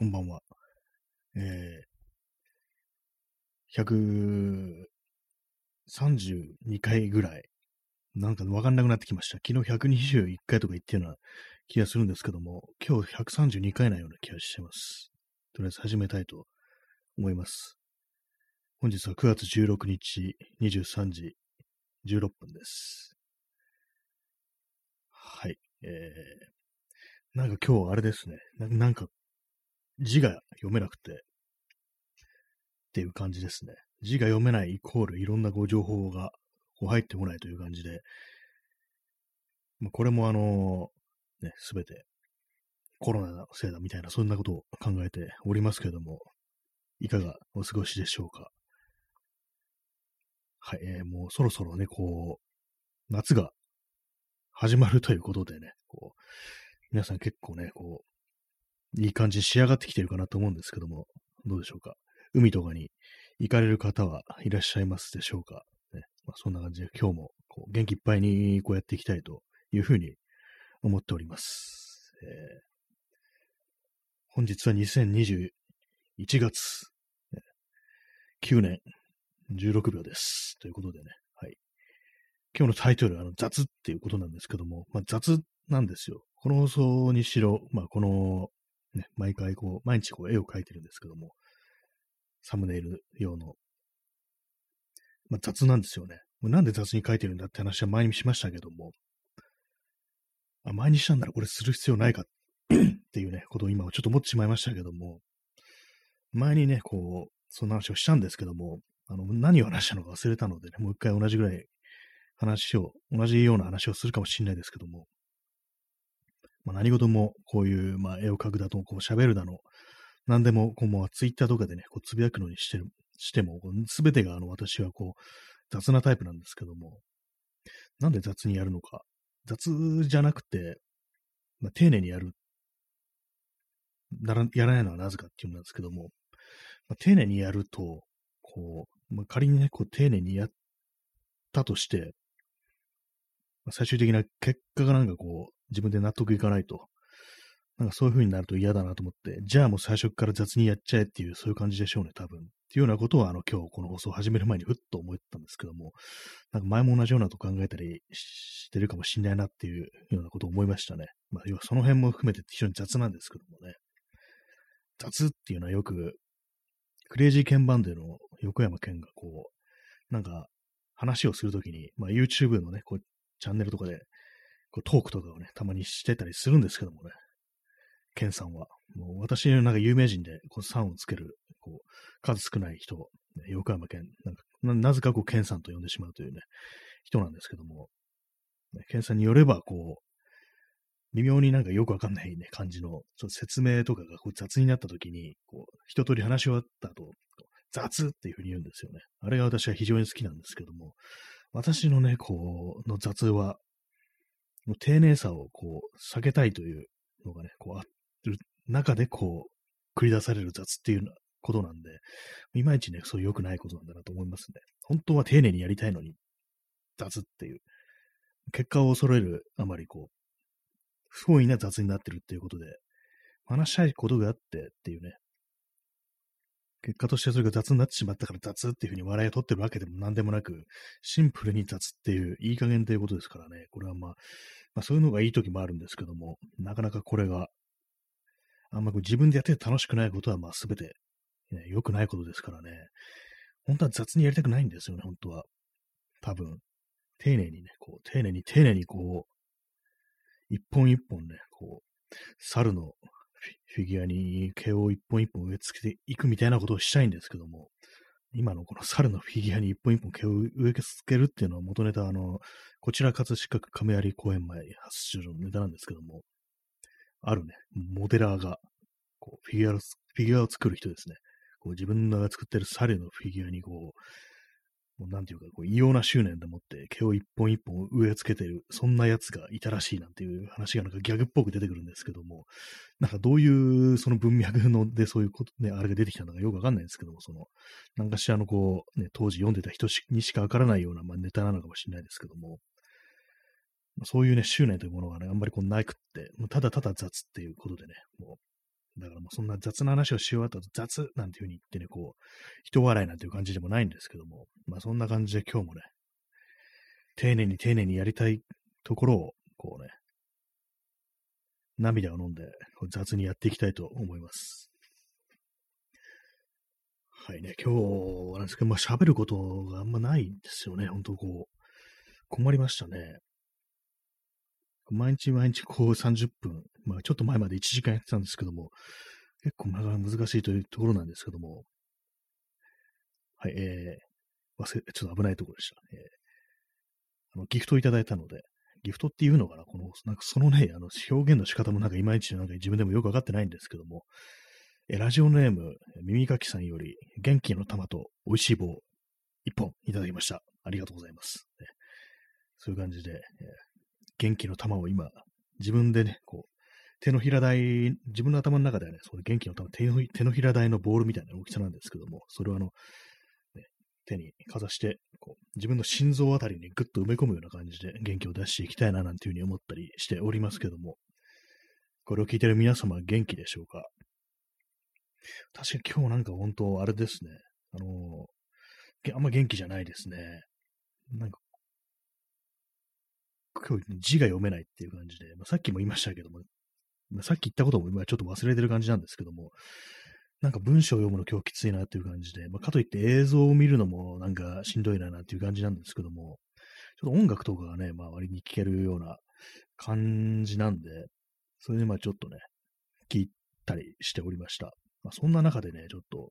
こんばんは。えー、132回ぐらい、なんかわかんなくなってきました。昨日121回とか言ってるような気がするんですけども、今日132回なような気がしてます。とりあえず始めたいと思います。本日は9月16日23時16分です。はい。えー、なんか今日あれですね。なんか字が読めなくてっていう感じですね。字が読めないイコールいろんなご情報がこう入ってこないという感じで、ま、これもあの、ね、すべてコロナのせいだみたいな、そんなことを考えておりますけれども、いかがお過ごしでしょうか。はい、えー、もうそろそろね、こう、夏が始まるということでね、こう、皆さん結構ね、こう、いい感じに仕上がってきてるかなと思うんですけども、どうでしょうか？海とかに行かれる方はいらっしゃいますでしょうか？ねまあ、そんな感じで今日もこう元気いっぱいにこうやっていきたいというふうに思っております。えー、本日は2021月、9年16秒です。ということでね、はい。今日のタイトルはあの雑っていうことなんですけども、まあ、雑なんですよ。この放送にしろ、まあ、この、ね、毎回こう、毎日こう絵を描いてるんですけども、サムネイル用の、まあ、雑なんですよね。なんで雑に描いてるんだって話は前にしましたけども、あ前にしたんならこれする必要ないか。っていうね、ことを今はちょっと思ってしまいましたけども、前にね、こう、そんな話をしたんですけども、あの、何を話したのか忘れたのでね、もう一回同じぐらい話を、同じような話をするかもしれないですけども、まあ、何事もこういう、まあ、絵を描くだと、こう喋るだの、何でも、こう、もうツイッターとかでね、こうつぶやくのにしてる、しても、すべてがあの、私はこう、雑なタイプなんですけども、なんで雑にやるのか。雑じゃなくて、まあ、丁寧にやる。なら、やらないのはなぜかっていうんですけども、まあ、丁寧にやると、こう、まあ、仮にね、こう、丁寧にやったとして、まあ、最終的な結果がなんかこう、自分で納得いかないと。なんかそういう風になると嫌だなと思って、じゃあもう最初から雑にやっちゃえっていう、そういう感じでしょうね、多分。っていうようなことを、あの、今日この放送を始める前にふっと思ったんですけども、なんか前も同じようなこと考えたりしてるかもしんないなっていうようなことを思いましたね。まあ、要はその辺も含めて非常に雑なんですけどもね。雑っていうのはよく、クレイジーケンバンデの横山健がこう、なんか話をするときに、まあ YouTube のね、こう、チャンネルとかでこうトークとかをね、たまにしてたりするんですけどもね、ケンさんは。もう私なんか有名人でこう3をつける、こう、数少ない人、ね、横山健、なんかな、なぜかこう、ケンさんと呼んでしまうというね、人なんですけども、ね、ケンさんによれば、こう、微妙になんかよくわかんないね、感じの、その説明とかがこう雑になった時に、こう、一通り話し終わった後、雑っていうふうに言うんですよね。あれが私は非常に好きなんですけども、私のね、こう、の雑は、の丁寧さをこう、避けたいというのがね、こう、ある中でこう、繰り出される雑っていうことなんで、いまいちね、そう良くないことなんだなと思いますね。本当は丁寧にやりたいのに、雑っていう。結果を揃えるあまりこう、不本意な雑になってるっていうことで、話したいことがあってっていうね、結果としてそれが雑になってしまったから雑っていうふうに笑いを取ってるわけでも何でもなく、シンプルに雑っていう、いい加減ということですからね、これはまあ、まあ、そういうのがいい時もあるんですけども、なかなかこれが、あんまこう自分でやってて楽しくないことはまあ全て、ね、良くないことですからね、本当は雑にやりたくないんですよね、本当は。多分、丁寧にね、こう、丁寧に丁寧にこう、一本一本ね、こう、猿のフィギュアに毛を一本一本植え付けていくみたいなことをしたいんですけども、今のこの猿のフィギュアに一本一本毛を植え付けるっていうのは元ネタ、あの、こちら葛飾区亀有公園前発出場のネタなんですけども、あるね、モデラーが、こう、フィギュア、フィギュアを作る人ですね。こう自分が作ってる猿のフィギュアにこう、もうなんていうか、こう異様な執念でもって毛を一本一本植え付けてる、そんな奴がいたらしいなんていう話がなんかギャグっぽく出てくるんですけども、なんかどういうその文脈のでそういうことね、あれが出てきたのかよくわかんないんですけども、その、なんかしらのこう、ね、当時読んでた人にしかわからないような、まあ、ネタなのかもしれないですけども、そういうね、執念というものがね、あんまりこうなくって、ただただ雑っていうことでね、もう、だからもうそんな雑な話をし終わったと雑なんていう風に言ってね、こう、人笑いなんていう感じでもないんですけども、まあそんな感じで今日もね、丁寧に丁寧にやりたいところを、こうね、涙を飲んで雑にやっていきたいと思います。はいね、今日はなんですけど、まあ喋ることがあんまないんですよね、本当こう、困りましたね。毎日毎日こう30分、まあちょっと前まで1時間やってたんですけども、結構なかなか難しいというところなんですけども、はい、えー、忘れ、ちょっと危ないところでした。えー、あの、ギフトをいただいたので、ギフトっていうのかな？この、なんかそのね、あの、表現の仕方もなんかいまいちなんか自分でもよくわかってないんですけども、えラジオネーム、耳かきさんより、元気の玉と美味しい棒、一本いただきました。ありがとうございます。ね、そういう感じで、えー、元気の玉を今、自分でね、こう、手のひら台、自分の頭の中ではね、その元気の、手の手のひら台のボールみたいな大きさなんですけども、それをあの、ね、手にかざして、こう、自分の心臓あたりにぐっと埋め込むような感じで元気を出していきたいななんていうふうに思ったりしておりますけども、これを聞いてる皆様元気でしょうか？確かに今日なんか本当あれですね、あの、あんま元気じゃないですね。なんか今日字が読めないっていう感じで、まあ、さっきも言いましたけども、さっき言ったことも今ちょっと忘れてる感じなんですけども、なんか文章を読むの今日きついなっていう感じで、まあ、かといって映像を見るのもなんかしんどいななっていう感じなんですけども、ちょっと音楽とかがね、まあ割に聴けるような感じなんで、それでまあちょっとね、聞いたりしておりました。まあ、そんな中でね、ちょっと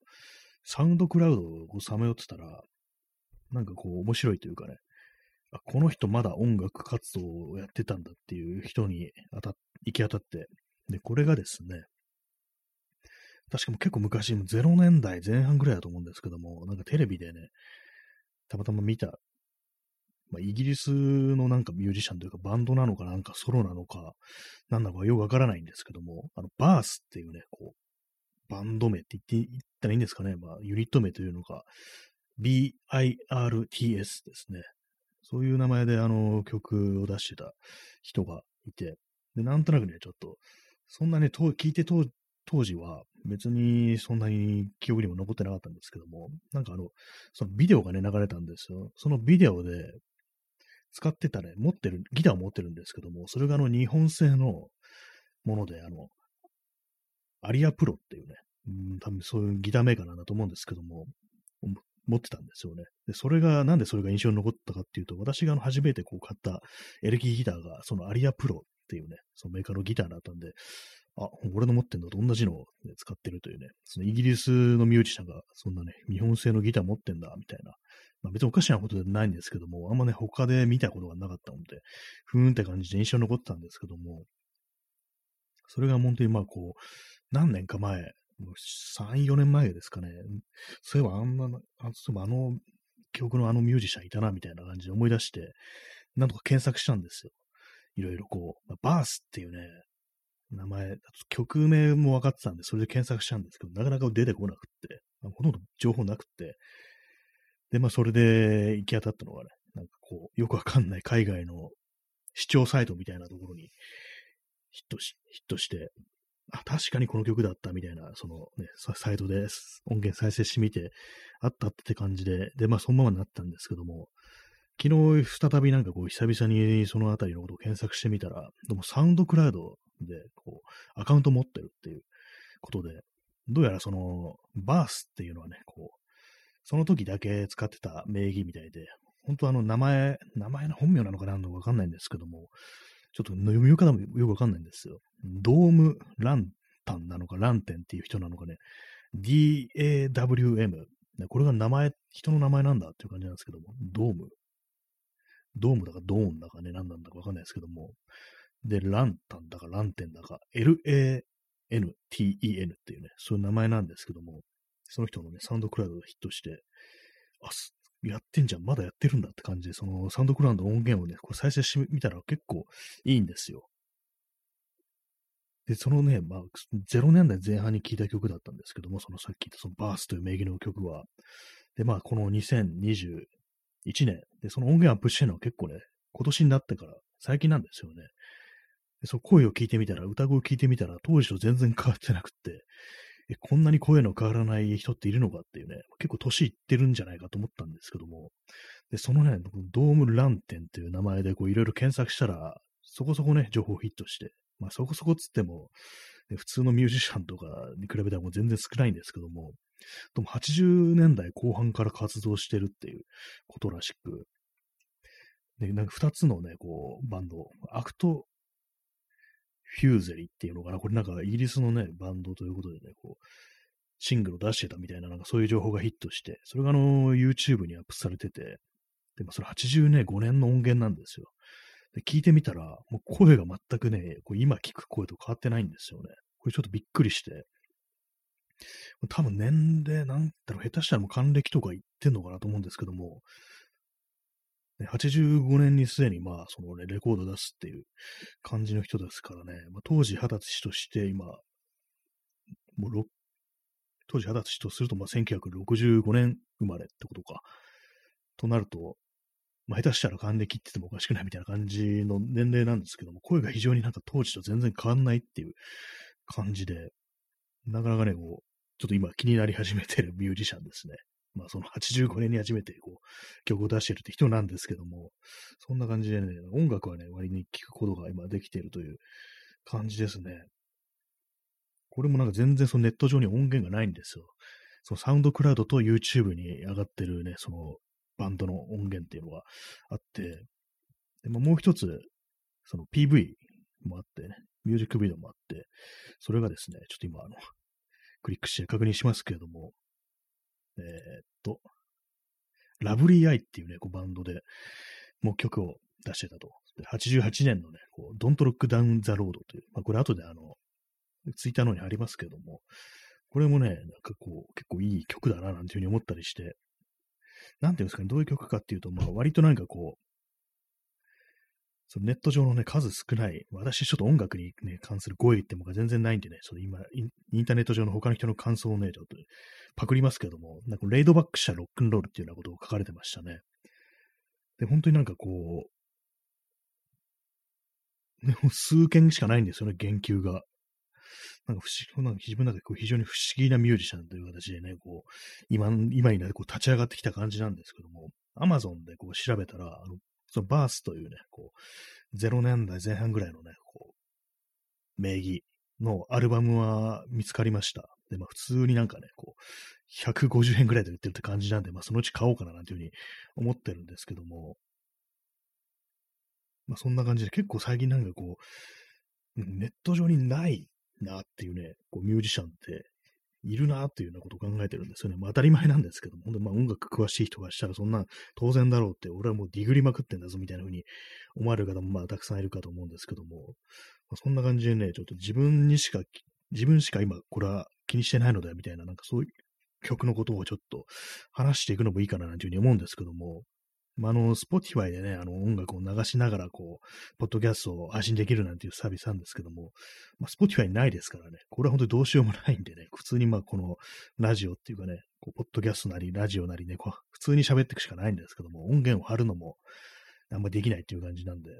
サウンドクラウドをさまよってたら、なんかこう面白いというかね、あこの人まだ音楽活動をやってたんだっていう人に当た行き当たって、で、これがですね、確かも結構昔、0年代前半ぐらいだと思うんですけども、なんかテレビでね、たまたま見た、まあ、イギリスのなんかミュージシャンというかバンドなのかなんかソロなのか、なんだかよくわからないんですけども、あの、バースっていうね、こう、バンド名って言って言ったらいいんですかね、まあ、ユニット名というのか、BIRTS ですね。そういう名前であの曲を出してた人がいて、で、なんとなくね、ちょっと、そんなね、聞いて当時は別にそんなに記憶にも残ってなかったんですけども、なんかあの、そのビデオがね、流れたんですよ。そのビデオで使ってたね、持ってる、ギターを持ってるんですけども、それがあの日本製のもので、あの、アリアプロっていうね、うん、多分そういうギターメーカーなんだと思うんですけども、持ってたんですよね。で、それが、なんでそれが印象に残ったかっていうと、私があの初めてこう買ったエレキギターが、そのアリアプロっていうね、そのメーカーのギターだったんで、あ、俺の持ってんのと同じのを、ね、使ってるというね、そのイギリスのミュージシャンが、そんなね、日本製のギター持ってんだ、みたいな。まあ別におかしなことではないんですけども、あんまね、他で見たことがなかったので、ふーんって感じで印象に残ってたんですけども、それが本当にまあこう、何年か前もう3、4年前ですかね。そういえばあんな、あそうあの曲のあのミュージシャンいたな、みたいな感じで思い出して、なんとか検索したんですよ。いろいろこう、バースっていうね、名前、曲名も分かってたんで、それで検索したんですけど、なかなか出てこなくってあ、ほとんど情報なくって、で、まあ、それで行き当たったのがね、なんかこう、よくわかんない海外の視聴サイトみたいなところにヒットし、ヒットして、あ、確かにこの曲だったみたいな、そのね、サイトで音源再生してみて、あったって感じで、で、まあそのままになったんですけども、昨日再びなんかこう久々にそのあたりのことを検索してみたら、でもサウンドクラウドでこうアカウント持ってるっていうことで、どうやらそのバースっていうのはね、こう、その時だけ使ってた名義みたいで、本当あの名前、名前の本名なのかなのかわかんないんですけども、ちょっと読み方もよくわかんないんですよ。ドームランタンなのか、ランテンっていう人なのかね、DAWM。これが名前、人の名前なんだっていう感じなんですけども、ドーム。ドームだかドーンだかね、何なんだかわかんないですけども。で、ランタンだかランテンだか、LANTEN っていうね、そういう名前なんですけども、その人のね、サウンドクラウドでヒットして、あ、やってんじゃん、まだやってるんだって感じで、そのサウンドクラウドの音源をね、こう再生してみたら結構いいんですよ。で、そのね、まあ、0年代前半に聴いた曲だったんですけども、そのさっき言ったそのバースという名義の曲は、で、まあ、この202 1年、で、その音源アップしてるのは結構ね、今年になってから最近なんですよね。でその声を聞いてみたら、歌声を聞いてみたら、当時と全然変わってなくって、え、こんなに声の変わらない人っているのかっていうね、結構年いってるんじゃないかと思ったんですけども、で、そのね、ドームランテンっていう名前でこういろいろ検索したら、そこそこね、情報ヒットして、まあそこそこっつっても、普通のミュージシャンとかに比べたらもう全然少ないんですけども、でも80年代後半から活動してるっていうことらしく、で、なんか二つのね、こう、バンド、アクトフューゼリーっていうのかな。これなんかイギリスのね、バンドということでね、こう、シングルを出してたみたいな、なんかそういう情報がヒットして、それがあの、YouTube にアップされてて、でもそれ80年、5年の音源なんですよ。で、聞いてみたら、もう声が全くね、こう今聞く声と変わってないんですよね。これちょっとびっくりして、多分年齢、なんだろう、下手したらもう還暦とか言ってんのかなと思うんですけども、85年にすでにまあ、そのね、レコード出すっていう感じの人ですからね、まあ、当時二十歳として今、もう当時二十歳とするとまあ1965年生まれってことか。となると、まあ、下手したら還暦って言ってもおかしくないみたいな感じの年齢なんですけども、声が非常になんか当時と全然変わんないっていう感じで、なかなかね、こ、ちょっと今気になり始めてる ミュージシャンですね。まあその85年に初めてこう曲を出してるって人なんですけども、そんな感じでね、音楽はね、割に聴くことが今できているという感じですね。これもなんか全然そのネット上に音源がないんですよ。そのサウンドクラウドと YouTube に上がってるね、そのバンドの音源っていうのがあって、でももう一つ、その PV もあってね、ミュージックビデオもあって、それがですね、ちょっと今あの、クリックして確認しますけれども、えー、っと、ラブリーアイっていうね、こうバンドで、もう曲を出してたと。88年のね、こう、Don't Look Down the Road という、まあ、これ後であの、ツイッターの方にありますけれども、これもね、なんかこう、結構いい曲だな、なんていうふうに思ったりして、なんていうんですかね、どういう曲かっていうと、まあ、割となんかこう、そのネット上のね、数少ない、私ちょっと音楽にね、関する語彙ってもが全然ないんでね、その今イ、インターネット上の他の人の感想をね、ちょっとパクりますけども、なんかレイドバックしたロックンロールっていうようなことを書かれてましたね。で、本当になんかこう、ね、数件しかないんですよね、言及が。なんか不思議、なんか自分の中でこう非常に不思議なミュージシャンという形でね、こう、今、今になってこう立ち上がってきた感じなんですけども、アマゾンでこう調べたら、あのそのバースというね、こう、0年代前半ぐらいのね、こう、名義のアルバムは見つかりました。で、まあ普通になんかね、こう、150円ぐらいで売ってるって感じなんで、まあそのうち買おうかななんていうふうに思ってるんですけども、まあそんな感じで結構最近なんかこう、ネット上にないなっていうね、こうミュージシャンっているなっていうようなことを考えてるんですよね。まあ当たり前なんですけども、まあ音楽詳しい人がしたらそんな当然だろうって、俺はもうディグりまくってんだぞみたいな風に思われる方もまあたくさんいるかと思うんですけども、まあ、そんな感じでね、ちょっと自分にしか、自分しか今これは気にしてないのだよみたいな、なんかそういう曲のことをちょっと話していくのもいいかななんていうふうに思うんですけども、まあ、あの、 Spotify でね、あの、音楽を流しながら、こう、ポッドキャストを配信できるなんていうサービスなんですけども、まあ、 Spotify にないですからね、これは本当にどうしようもないんでね、普通にまあ、このラジオっていうかね、こうポッドキャストなり、ラジオなりね、こう普通に喋っていくしかないんですけども、音源を貼るのも、あんまできないっていう感じなんで、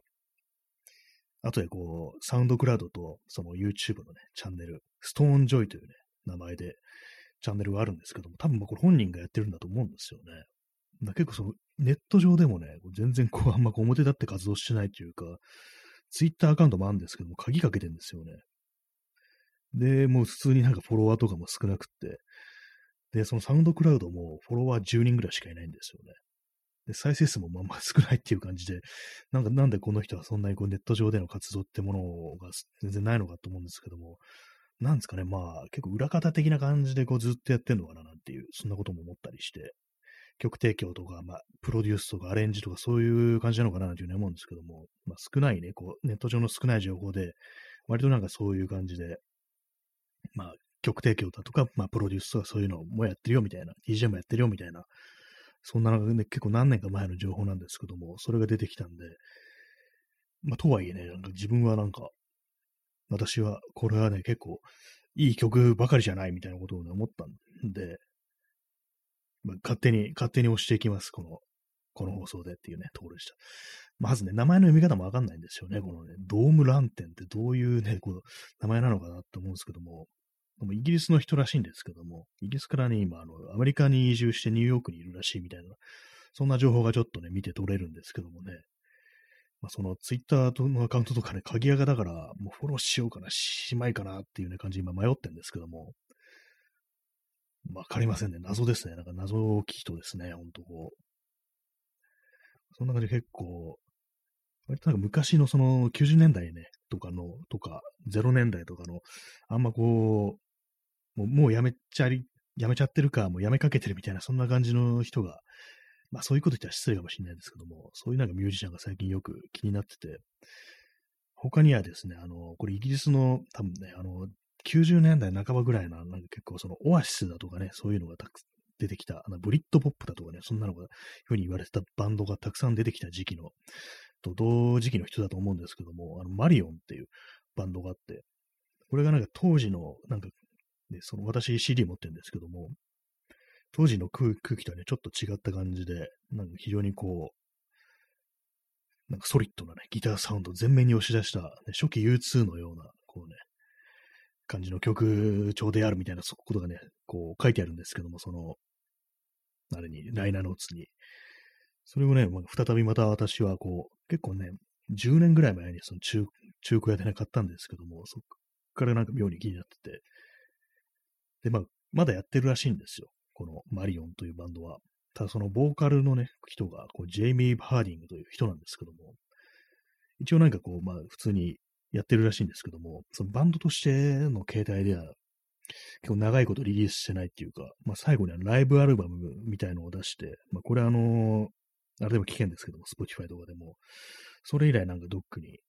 あとでこう、サウンドクラウドと、その YouTube のね、チャンネル、ストーンジョイというね、名前で、チャンネルがあるんですけども、多分これ本人がやってるんだと思うんですよね。だ結構その、ネット上でもね、全然こう、あんまこう表立って活動してないというか、ツイッターアカウントもあるんですけども、鍵かけてんですよね。で、もう普通になんかフォロワーとかも少なくって、で、そのサウンドクラウドもフォロワー10人ぐらいしかいないんですよね。で、再生数もまあまあ少ないっていう感じで、なんかなんでこの人はそんなにこうネット上での活動ってものが全然ないのかと思うんですけども、なんですかね、まあ結構裏方的な感じでこうずっとやってんのかななんていう、そんなことも思ったりして、曲提供とか、まあ、プロデュースとかアレンジとかそういう感じなのかなというふうに思うんですけども、まあ、少ないね、こう、ネット上の少ない情報で、割となんかそういう感じで、まあ、曲提供だとか、まあ、プロデュースとかそういうのもやってるよみたいな、DJ もやってるよみたいな、そんなのがね、結構何年か前の情報なんですけども、それが出てきたんで、まあ、とはいえね、なんか自分はなんか、私は、これはね、結構、いい曲ばかりじゃないみたいなことをね、思ったんで、まあ、勝手に、勝手に押していきます。この、この放送でっていうね、ところでした。まずね、名前の読み方もわかんないんですよね。このね、ドームランテンってどういうね、こう、名前なのかなって思うんですけども、もイギリスの人らしいんですけども、イギリスからね、今、あの、アメリカに移住してニューヨークにいるらしいみたいな、そんな情報がちょっとね、見て取れるんですけどもね、まあ、そのツイッターのアカウントとかね、鍵垢だから、もうフォローしようかな、しまいかなっていうね、感じ今迷ってるんですけども、わかりませんね。謎ですね。なんか謎大きい人ですね。ほんとこう。そんな感じで結構、割となんか昔のその90年代ね、とかの、とか、0年代とかの、あんまこう、もうもうやめちゃり、やめちゃってるか、もうやめかけてるみたいな、そんな感じの人が、まあそういうこと言ったら失礼かもしれないですけども、そういうなんかミュージシャンが最近よく気になってて、他にはですね、あの、これイギリスの多分ね、あの、90年代半ばぐらいの、なんか結構そのオアシスだとかね、そういうのがたく出てきた、あのブリッドポップだとかね、そんなのが、ふうに言われてたバンドがたくさん出てきた時期の、と同時期の人だと思うんですけども、あのマリオンっていうバンドがあって、これがなんか当時の、なんか、ね、その私 CD 持ってるんですけども、当時の空気とはね、ちょっと違った感じで、なんか非常にこう、なんかソリッドなね、ギターサウンドを前面に押し出した、ね、初期 U2 のような、こうね、感じの曲調であるみたいなことがね、こう書いてあるんですけども、その、あれに、ライナーノーツに。それをね、まあ、再びまた私はこう、結構ね、10年ぐらい前にその中中古屋でね、買ったんですけども、そっからなんか妙に気になってて、で、まあ、まだやってるらしいんですよ。このマリオンというバンドは。ただそのボーカルのね、人が、こう、ジェイミー・ハーディングという人なんですけども、一応なんかこう、まあ、普通にやってるらしいんですけども、そのバンドとしての形態では、結構長いことリリースしてないっていうか、まあ、最後にはライブアルバムみたいのを出して、まあ、これあのあれでも危険ですけども、Spotify とかでも、それ以来なんかどっかに、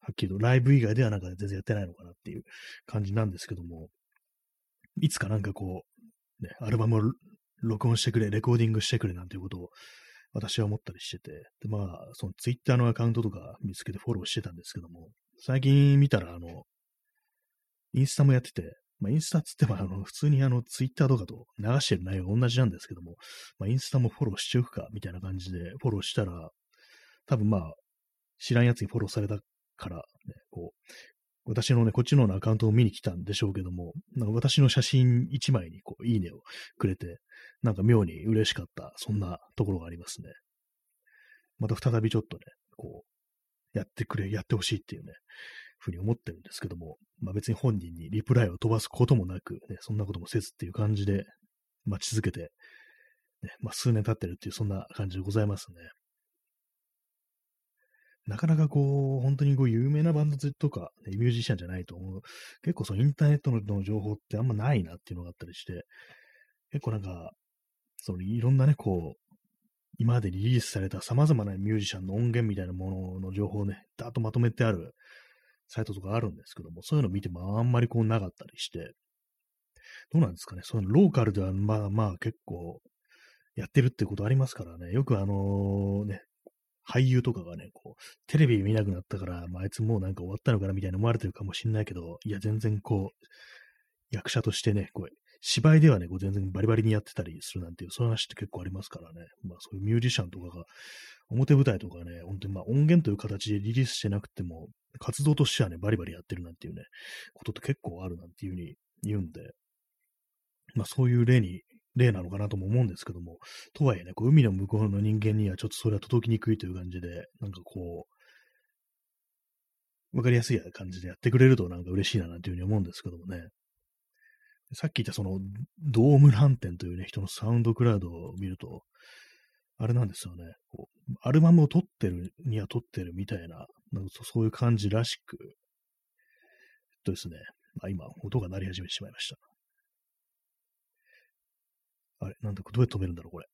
はっきりとライブ以外ではなんか全然やってないのかなっていう感じなんですけども、いつかなんかこう、ね、アルバムを録音してくれ、レコーディングしてくれなんていうことを私は思ったりしてて、で、まあ、その Twitter のアカウントとか見つけてフォローしてたんですけども、最近見たら、あの、インスタもやってて、まあ、インスタつっても、あの、普通にあの、ツイッターとかと流してる内容が同じなんですけども、まあ、インスタもフォローしちゃうか、みたいな感じでフォローしたら、多分まあ、知らんやつにフォローされたから、ね、こう、私のね、こっちのアカウントを見に来たんでしょうけども、なんか私の写真1枚にこう、いいねをくれて、なんか妙に嬉しかった、そんなところがありますね。また再びちょっとね、こう、やってくれ、やってほしいっていうね、ふうに思ってるんですけども、まあ別に本人にリプライを飛ばすこともなく、ね、そんなこともせずっていう感じで待ち続けて、ね、まあ数年経ってるっていうそんな感じでございますね。なかなかこう、本当にこう有名なバンドとか、ね、ミュージシャンじゃないと思う。結構そのインターネットの情報ってあんまないなっていうのがあったりして、結構なんか、そのいろんなね、こう、今までリリースされた様々なミュージシャンの音源みたいなものの情報をね、だーっとまとめてあるサイトとかあるんですけども、そういうの見てもあんまりこうなかったりして、どうなんですかね、そのローカルではまあまあ結構やってるってことありますからね、よくあのね、俳優とかがね、こう、テレビ見なくなったから、まあ、あいつもうなんか終わったのかなみたいな思われてるかもしんないけど、いや、全然こう、役者としてね、こう、芝居ではね、こう全然バリバリにやってたりするなんていう、そういう話って結構ありますからね。まあそういうミュージシャンとかが、表舞台とかね、本当にまあ音源という形でリリースしてなくても、活動としてはね、バリバリやってるなんていうね、ことって結構あるなんていうふうに言うんで、まあそういう例に、例なのかなとも思うんですけども、とはいえね、こう海の向こうの人間にはちょっとそれは届きにくいという感じで、なんかこう、わかりやすい感じでやってくれるとなんか嬉しいななんていうふうに思うんですけどもね。さっき言ったその、ドームランテンというね、人のサウンドクラウドを見ると、あれなんですよね。こうアルバムを撮ってるには撮ってるみたいな、なんかそういう感じらしく、えっとですね、あ今、音が鳴り始めてしまいました。あれ、なんだ、どうやって止めるんだろう、これ。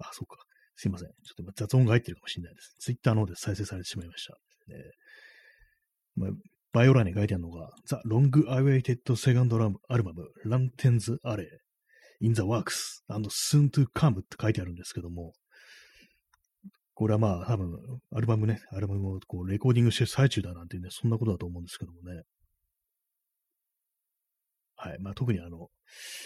あ、そうか。すいません。ちょっと今雑音が入ってるかもしれないです。ツイッターの方で再生されてしまいました。えーまあ、バイオラに書いてあるのが、The Long Awaited Second Album, Lanterns Alley in the Works and Soon to Come って書いてあるんですけども、これはまあ多分、アルバムね、アルバムをこうレコーディングしてる最中だなんてね、そんなことだと思うんですけどもね。はい。まあ特にあの、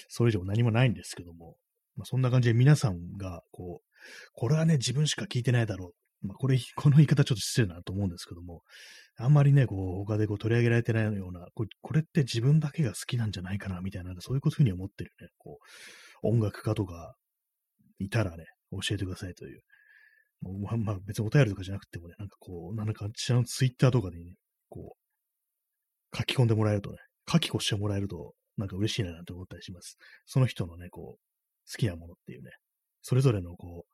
それ以上何もないんですけども、まあ、そんな感じで皆さんが、こう、これはね、自分しか聞いてないだろう。まあ、これ、この言い方ちょっと失礼なと思うんですけども、あんまりね、こう、他でこう取り上げられてないような、これって自分だけが好きなんじゃないかな、みたいな、そういうことふうに思ってるね、こう、音楽家とか、いたらね、教えてくださいという。まあ、まあ、別にお便りとかじゃなくてもね、なんかこう、なんかちらのツイッターとかでね、こう、書き込んでもらえるとね、書き越してもらえると、なんか嬉しいななんて思ったりします。その人のね、こう、好きなものっていうね、それぞれのこう、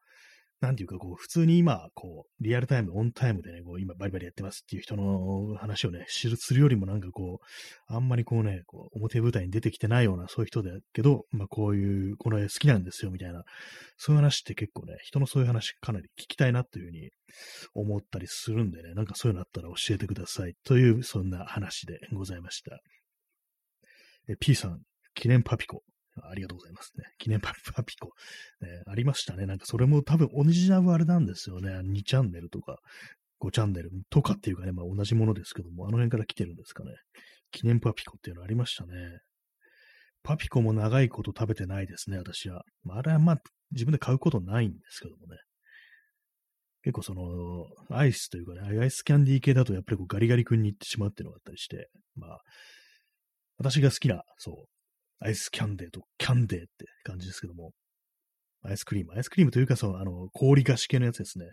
なんていうか、こう、普通に今、こう、リアルタイム、オンタイムでね、こう、今バリバリやってますっていう人の話をね、知る、するよりもなんかこう、あんまりこうね、こう、表舞台に出てきてないような、そういう人だけど、まあこういう、この絵好きなんですよ、みたいな、そういう話って結構ね、人のそういう話かなり聞きたいなというふうに思ったりするんでね、なんかそういうのあったら教えてくださいという、そんな話でございました。え、P さん、記念パピコ。ありがとうございますね。記念パピコ、ね。ありましたね。なんかそれも多分オリジナルあれなんですよね。2チャンネルとか5チャンネルとかっていうかね、まあ同じものですけども、あの辺から来てるんですかね。記念パピコっていうのありましたね。パピコも長いこと食べてないですね、私は。まあ、あれはまあ自分で買うことないんですけどもね。結構その、アイスというかね、アイスキャンディー系だとやっぱりこうガリガリ君に行ってしまうっていうのがあったりして、まあ、私が好きな、そう、アイスキャンデーとキャンデーって感じですけども、アイスクリーム。アイスクリームというか、その、あの、氷菓子系のやつですね。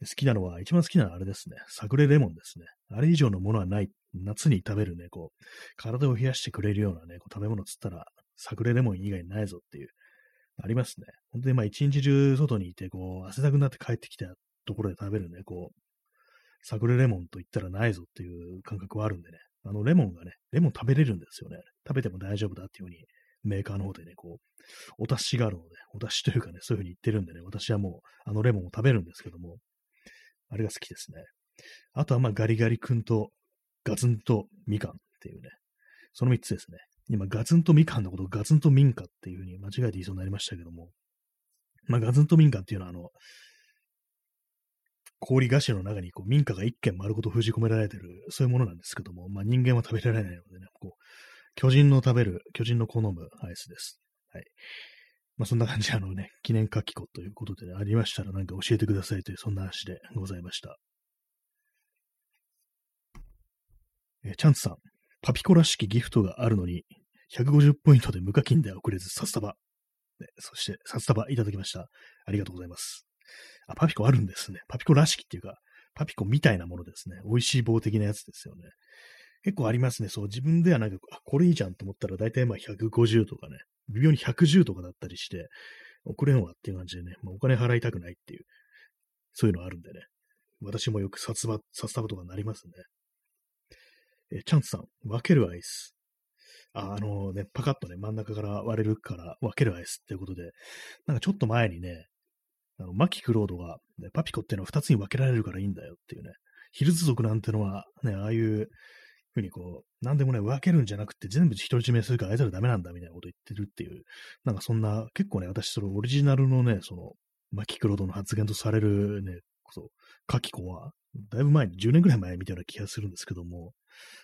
好きなのは、一番好きなのはあれですね。サクレレモンですね。あれ以上のものはない。夏に食べるね、こう、体を冷やしてくれるようなね、こう食べ物っつったら、サクレレモン以外ないぞっていう、ありますね。本当にまあ一日中外にいて、こう、汗だくなって帰ってきたところで食べるね、こう、サクレレモンと言ったらないぞっていう感覚はあるんでね。あの、レモンがね、レモン食べれるんですよね。食べても大丈夫だっていうふうに、メーカーの方でね、こう、お達しがあるので、お達しというかね、そういうふうに言ってるんでね、私はもう、あのレモンを食べるんですけども、あれが好きですね。あとは、まあ、ガリガリ君と、ガツンとみかんっていうね、その3つですね。今、ガツンとみかんのことをガツンと民家っていうふうに間違えて言いそうになりましたけども、まあ、ガツンと民家っていうのは、あの、氷菓子の中にこう民家が一軒丸ごと封じ込められてる、そういうものなんですけども、まあ、人間は食べられないのでね、こう巨人の食べる、巨人の好むアイスです。はい。まあ、そんな感じで、あのね、記念書き子ということで、ね、ありましたら何か教えてくださいという、そんな話でございました。えチャンツさん、パピコらしきギフトがあるのに、150ポイントで無課金で遅れず、札束。ね、そして、札束いただきました。ありがとうございます。あ、パピコあるんですね。パピコらしきっていうか、パピコみたいなものですね。美味しい棒的なやつですよね。結構ありますね。そう、自分ではなんか、あ、これいいじゃんと思ったら、大体まあ150とかね、微妙に110とかだったりして、送れんわっていう感じでね、まあ、お金払いたくないっていう、そういうのあるんでね。私もよく札束、札束とかになりますね。えチャンスさん、分けるアイス。あ、あのね、パカッとね、真ん中から割れるから分けるアイスっていうことで、なんかちょっと前にね、あの、マキクロードが、ね、パピコっていうのは二つに分けられるからいいんだよっていうね、ヒルズ族なんてのは、ね、ああいうふうにこう、なんでもね、分けるんじゃなくて全部独り占めするからあいつらダメなんだみたいなこと言ってるっていう、なんかそんな、結構ね、私そのオリジナルのね、その、マキクロードの発言とされるね、そう、カキコは、だいぶ前に、10年ぐらい前みたいな気がするんですけども、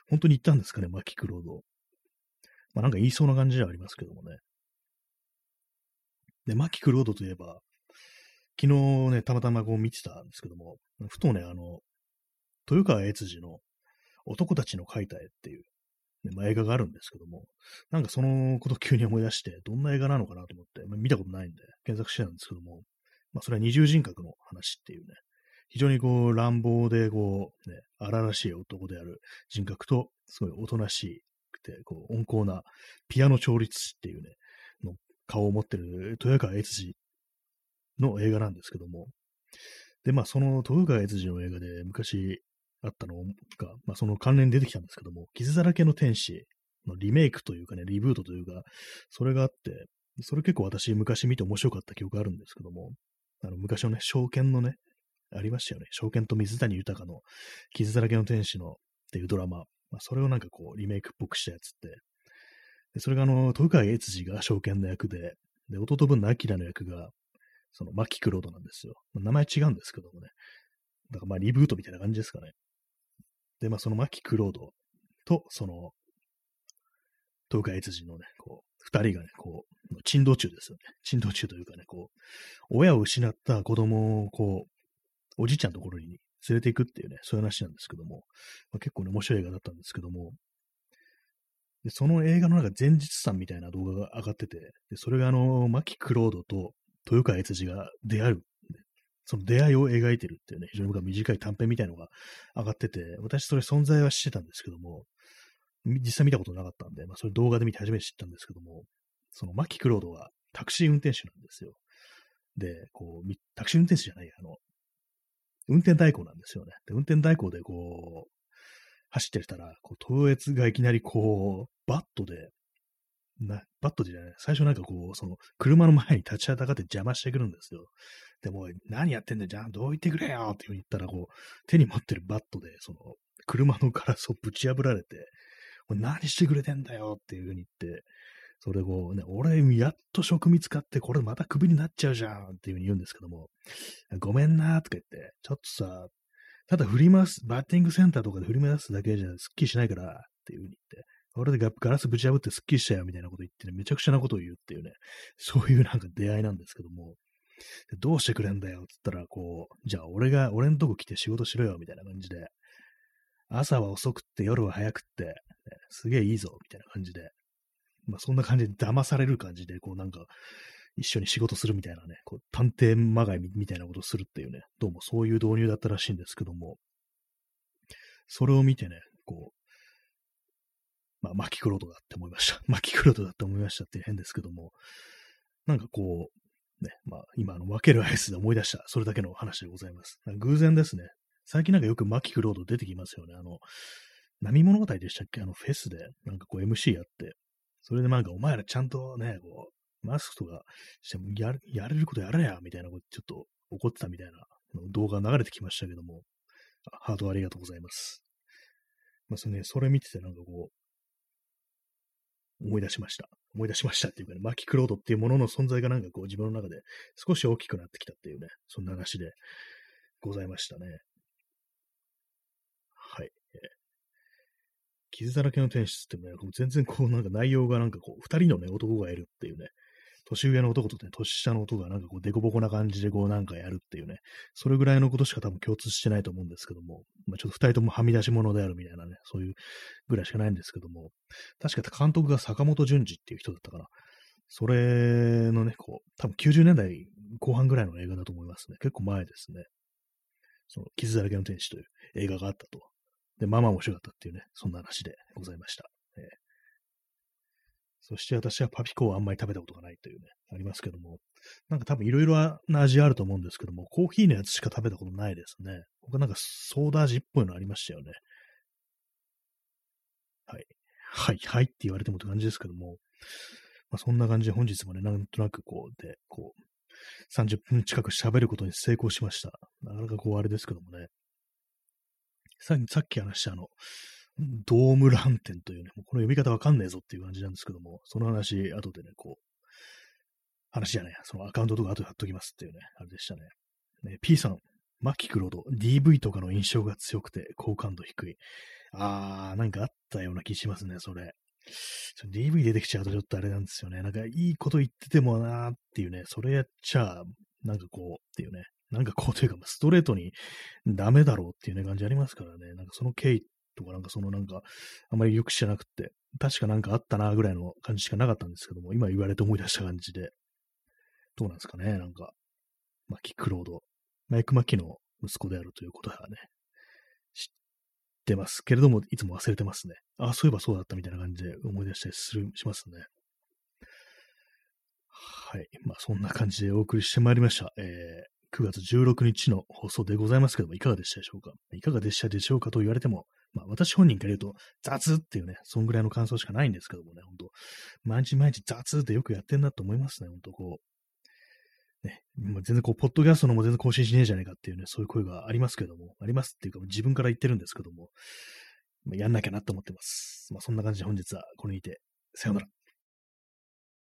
本当に言ったんですかね、マキクロード。まあなんか言いそうな感じではありますけどもね。で、マキクロードといえば、昨日ね、たまたまこう見てたんですけども、ふとね、あの、豊川悦司の男たちの描いた絵っていう、ねまあ、映画があるんですけども、なんかそのこと急に思い出して、どんな映画なのかなと思って、まあ、見たことないんで検索してたんですけども、まあそれは二重人格の話っていうね、非常にこう乱暴でこう、ね、荒々しい男である人格と、すごいおとなしくて、こう温厚なピアノ調律師っていうね、の顔を持ってる豊川悦司の映画なんですけども、で、まあ、その豊川悦司の映画で昔あったのが、まあ、その関連出てきたんですけども、傷だらけの天使のリメイクというかね、リブートというか、それがあって、それ結構私昔見て面白かった記憶あるんですけども、あの昔のね、証券のね、ありましたよね。証券と水谷豊の傷だらけの天使のっていうドラマ、まあ、それをなんかこうリメイクっぽくしたやつって、でそれがあの、豊川悦司が証券の役で、で、弟分の明の役が、その、マキクロードなんですよ。名前違うんですけどもね。だからまあ、リブートみたいな感じですかね。で、まあ、そのマキクロードと、その、東海越人のね、こう、二人がね、こう、珍道中ですよね。珍道中というかね、こう、親を失った子供を、こう、おじいちゃんのところに連れていくっていうね、そういう話なんですけども、まあ、結構ね、面白い映画だったんですけども、でその映画のなんか前日さんみたいな動画が上がってて、でそれがあの、牧クロードと豊川悦司が出会う、その出会いを描いてるっていうね、非常に僕は短い短編みたいのが上がってて、私それ存在はしてたんですけども、実際見たことなかったんで、まあそれ動画で見て初めて知ったんですけども、その牧クロードはタクシー運転手なんですよ。で、こう、タクシー運転手じゃない、あの、運転代行なんですよね。で、運転代行でこう、走ってたら、こう、東越がいきなりこう、バットで、な、バットじゃない、最初なんかこう、その、車の前に立ちはだかって邪魔してくるんですよ。でも、何やってんだよ、じゃあどう言ってくれよって言ったら、こう、手に持ってるバットで、その、車のガラスをぶち破られて、何してくれてんだよっていう風に言って、それをね、俺、やっと職見つかって、これまたクビになっちゃうじゃんっていう風に言うんですけども、ごめんなとか言って、ちょっとさ、ただ振り回す、バッティングセンターとかで振り回すだけじゃすっきりしないからっていう風に言って、俺でガラスぶち破ってすっきりしたよみたいなこと言ってね、めちゃくちゃなことを言うっていうね、そういうなんか出会いなんですけども、どうしてくれんだよって言ったら、こう、じゃあ俺が、俺んとこ来て仕事しろよみたいな感じで、朝は遅くって夜は早くって、ね、すげえいいぞみたいな感じで、まあそんな感じで騙される感じで、こうなんか、一緒に仕事するみたいなね、こう探偵まがいみたいなことをするっていうね、どうもそういう導入だったらしいんですけども、それを見てね、こう、まあ、マキクロードだって思いました。マキクロードだって思いましたって変ですけども、なんかこう、ね、まあ、今、の、分けるアイスで思い出した、それだけの話でございます。偶然ですね。最近なんかよくマキクロード出てきますよね。あの、波物語でしたっけ？あの、フェスで、なんかこう MC やって、それでなんかお前らちゃんとね、こう、マスクとかしてもややれることやれや、みたいなことちょっと怒ってたみたいな動画流れてきましたけども、ハートありがとうございます。まあ、それね、それ見ててなんかこう、思い出しました。思い出しましたっていうかね、マキクロードっていうものの存在がなんかこう自分の中で少し大きくなってきたっていうね、そんな話でございましたね。はい。傷だらけの天使ってね、全然こうなんか内容がなんかこう、二人のね、男がいるっていうね、年上の男とね、年下の男がなんかこう、デコボコな感じでこうなんかやるっていうね、それぐらいのことしか多分共通してないと思うんですけども、まあ、ちょっと二人ともはみ出し物であるみたいなね、そういうぐらいしかないんですけども、確か監督が坂本淳二っていう人だったかな。それのね、こう、多分90年代後半ぐらいの映画だと思いますね。結構前ですね。その、傷だらけの天使という映画があったと。で、まあまあ面白かったっていうね、そんな話でございました。そして私はパピコをあんまり食べたことがないというね、ありますけども、なんか多分いろいろな味あると思うんですけども、コーヒーのやつしか食べたことないですね。他なんかソーダ味っぽいのありましたよね。はい。はい、はいって言われてもって感じですけども、まあ、そんな感じで本日もね、なんとなくこうで、こう、30分近く喋ることに成功しました。なかなかこうあれですけどもね。さっき話したあの、ドームランテンというね、もうこの読み方わかんねえぞっていう感じなんですけども、その話、後でね、こう、話じゃない、そのアカウントとか後で貼っときますっていうね、あれでしたね。ね P さん、マキクロード、DV とかの印象が強くて好感度低い。あー、なんかあったような気しますね、それ。DV 出てきちゃうとちょっとあれなんですよね。なんかいいこと言っててもなーっていうね、それやっちゃ、なんかこうっていうね、なんかこうというか、ストレートにダメだろうっていうね、感じありますからね。なんかその経緯とかなんかそのなんか、あんまりよく知らなくて、確かなんかあったなぐらいの感じしかなかったんですけども、今言われて思い出した感じで、どうなんですかね、なんか、マキ・クロード、マイク・マキの息子であるということはね、知ってますけれども、いつも忘れてますね。あ、そういえばそうだったみたいな感じで思い出したりする、しますね。はい。まあ、そんな感じでお送りしてまいりました。えー、9月16日の放送でございますけども、いかがでしたでしょうかいかがでしたでしょうかと言われても、まあ私本人から言うと雑っていうね、そんぐらいの感想しかないんですけどもね、ほんと、毎日毎日雑ってよくやってんなと思いますね、ほんとこう。ね、全然こう、ポッドキャストのも全然更新しねえじゃねえかっていうね、そういう声がありますけども、ありますっていうか自分から言ってるんですけども、まあ、やんなきゃなと思ってます。まあそんな感じで本日はこれにて、さようなら。